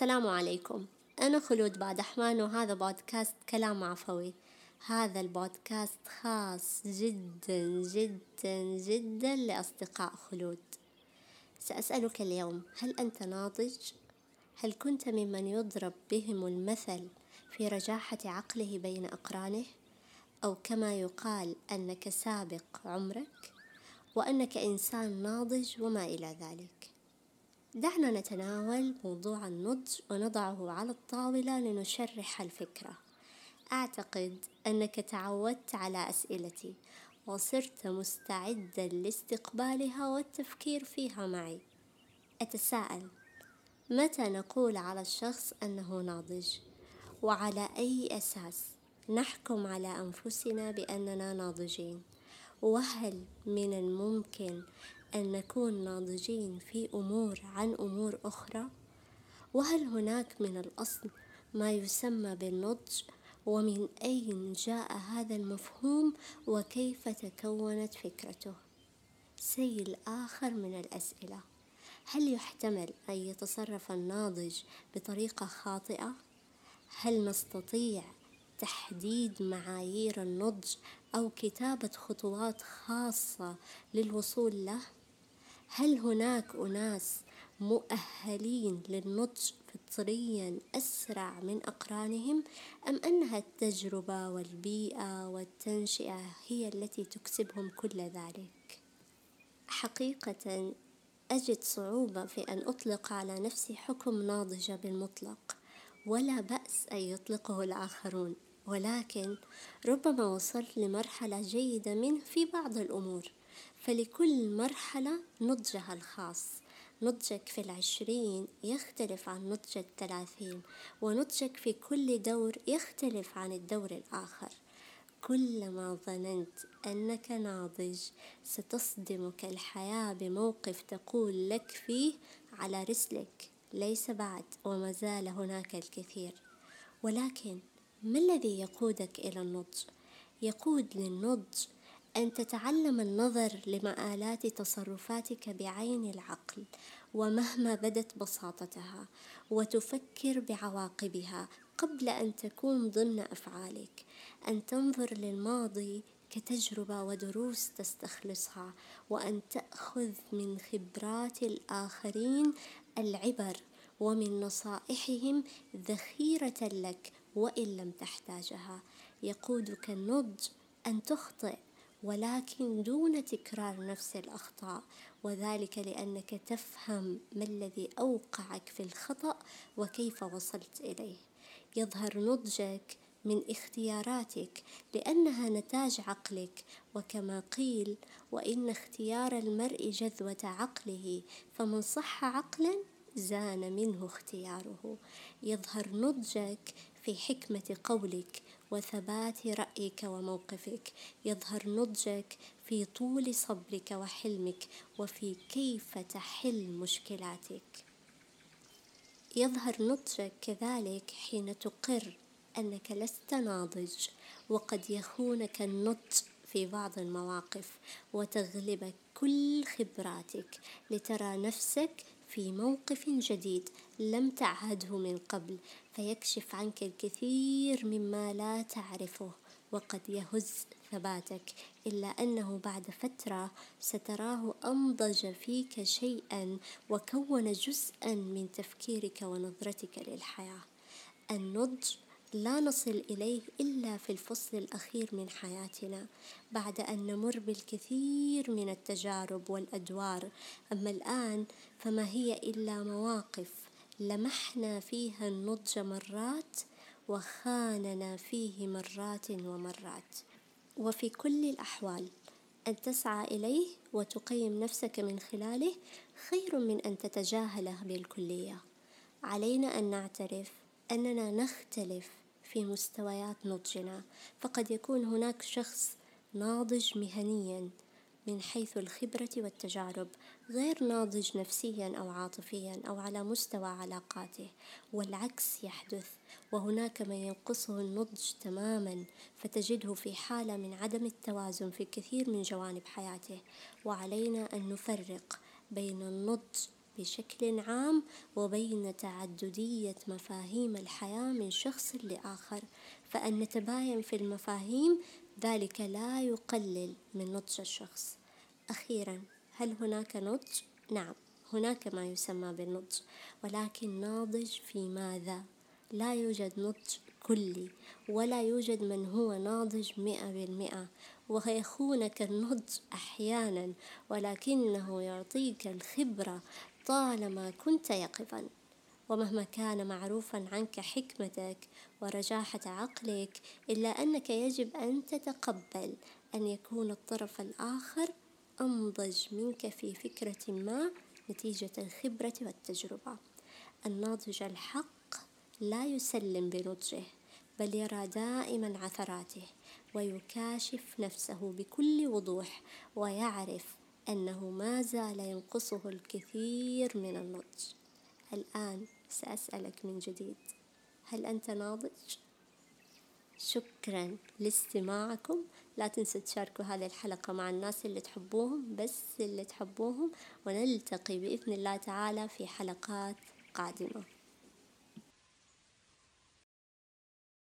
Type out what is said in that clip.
السلام عليكم. أنا خلود بادحمان وهذا بودكاست كلام عفوي. هذا البودكاست خاص جدا جدا جدا لأصدقاء خلود. سأسألك اليوم هل أنت ناضج؟ هل كنت ممن يضرب بهم المثل في رجاحة عقله بين أقرانه؟ أو كما يقال أنك سابق عمرك؟ وأنك إنسان ناضج وما إلى ذلك. دعنا نتناول موضوع النضج ونضعه على الطاولة لنشرح الفكرة. أعتقد أنك تعودت على أسئلتي وصرت مستعدا لاستقبالها والتفكير فيها معي. أتساءل متى نقول على الشخص أنه ناضج؟ وعلى أي أساس نحكم على أنفسنا بأننا ناضجين؟ وهل من الممكن أن نكون ناضجين في أمور عن أمور أخرى؟ وهل هناك من الأصل ما يسمى بالنضج؟ ومن أين جاء هذا المفهوم؟ وكيف تكونت فكرته؟ سيل آخر من الأسئلة. هل يحتمل أن يتصرف الناضج بطريقة خاطئة؟ هل نستطيع تحديد معايير النضج أو كتابة خطوات خاصة للوصول له؟ هل هناك أناس مؤهلين للنضج فطريا أسرع من أقرانهم؟ أم أنها التجربة والبيئة والتنشئة هي التي تكسبهم كل ذلك؟ حقيقة أجد صعوبة في أن أطلق على نفسي حكم ناضجة بالمطلق ولا بأس أن يطلقه الآخرون. ولكن ربما وصلت لمرحلة جيدة منه في بعض الأمور. فلكل مرحلة نضجها الخاص. نضجك في العشرين يختلف عن نضج الثلاثين ونضجك في كل دور يختلف عن الدور الآخر. كلما ظننت أنك ناضج ستصدمك الحياة بموقف تقول لك فيه على رسلك. ليس بعد وما زال هناك الكثير. ولكن ما الذي يقودك إلى النضج؟ يقود للنضج أن تتعلم النظر لمآلات تصرفاتك بعين العقل ومهما بدت بساطتها وتفكر بعواقبها قبل أن تكون ضمن أفعالك. أن تنظر للماضي كتجربة ودروس تستخلصها وأن تأخذ من خبرات الآخرين العبر ومن نصائحهم ذخيرة لك وإن لم تحتاجها. يقودك النضج أن تخطئ ولكن دون تكرار نفس الأخطاء وذلك لأنك تفهم ما الذي أوقعك في الخطأ وكيف وصلت إليه. يظهر نضجك من اختياراتك لأنها نتاج عقلك وكما قيل وإن اختيار المرء جذوة عقله فمن صح عقلا زان منه اختياره يظهر نضجك في حكمة قولك وثبات رأيك وموقفك. يظهر نضجك في طول صبرك وحلمك وفي كيف تحل مشكلاتك. يظهر نضجك كذلك حين تقر أنك لست ناضج وقد يخونك النضج في بعض المواقف وتغلبك كل خبراتك لترى نفسك في موقف جديد لم تعهده من قبل فيكشف عنك الكثير مما لا تعرفه وقد يهز ثباتك. إلا أنه بعد فترة ستراه أنضج فيك شيئا وكون جزءا من تفكيرك ونظرتك للحياة. النضج لا نصل إليه إلا في الفصل الأخير من حياتنا. بعد أن نمر بالكثير من التجارب والأدوار أما الآن فما هي إلا مواقف لمحنا فيها النضج مرات وخاننا فيه مرات ومرات. وفي كل الأحوال أن تسعى إليه وتقيم نفسك من خلاله خير من أن تتجاهله بالكلية. علينا أن نعترف أننا نختلف في مستويات نضجنا. فقد يكون هناك شخص ناضج مهنيا من حيث الخبرة والتجارب غير ناضج نفسيا أو عاطفيا أو على مستوى علاقاته. والعكس يحدث وهناك من ينقصه النضج تماما فتجده في حالة من عدم التوازن في كثير من جوانب حياته. وعلينا أن نفرق بين النضج بشكل عام وبين تعددية مفاهيم الحياة من شخص لآخر، فأن نتباين في المفاهيم ذلك لا يقلل من نضج الشخص. أخيرا هل هناك نضج؟ نعم هناك ما يسمى بالنضج ولكن ناضج في ماذا؟ لا يوجد نضج كلي ولا يوجد من هو ناضج مئة بالمئة ويخونك النضج أحيانا ولكنه يعطيك الخبرة طالما كنت يقظا ومهما كان معروفا عنك حكمتك ورجاحة عقلك إلا أنك يجب أن تتقبل أن يكون الطرف الآخر أنضج منك في فكرة ما نتيجة الخبرة والتجربة. الناضج الحق لا يسلم بنضجه بل يرى دائما عثراته ويكاشف نفسه بكل وضوح ويعرف أنه ما زال ينقصه الكثير من النضج. الآن سأسألك من جديد. هل أنت ناضج؟ شكرا لاستماعكم. لا تنسوا تشاركوا هذه الحلقة مع الناس اللي تحبوهم بس اللي تحبوهم ونلتقي بإذن الله تعالى في حلقات قادمة.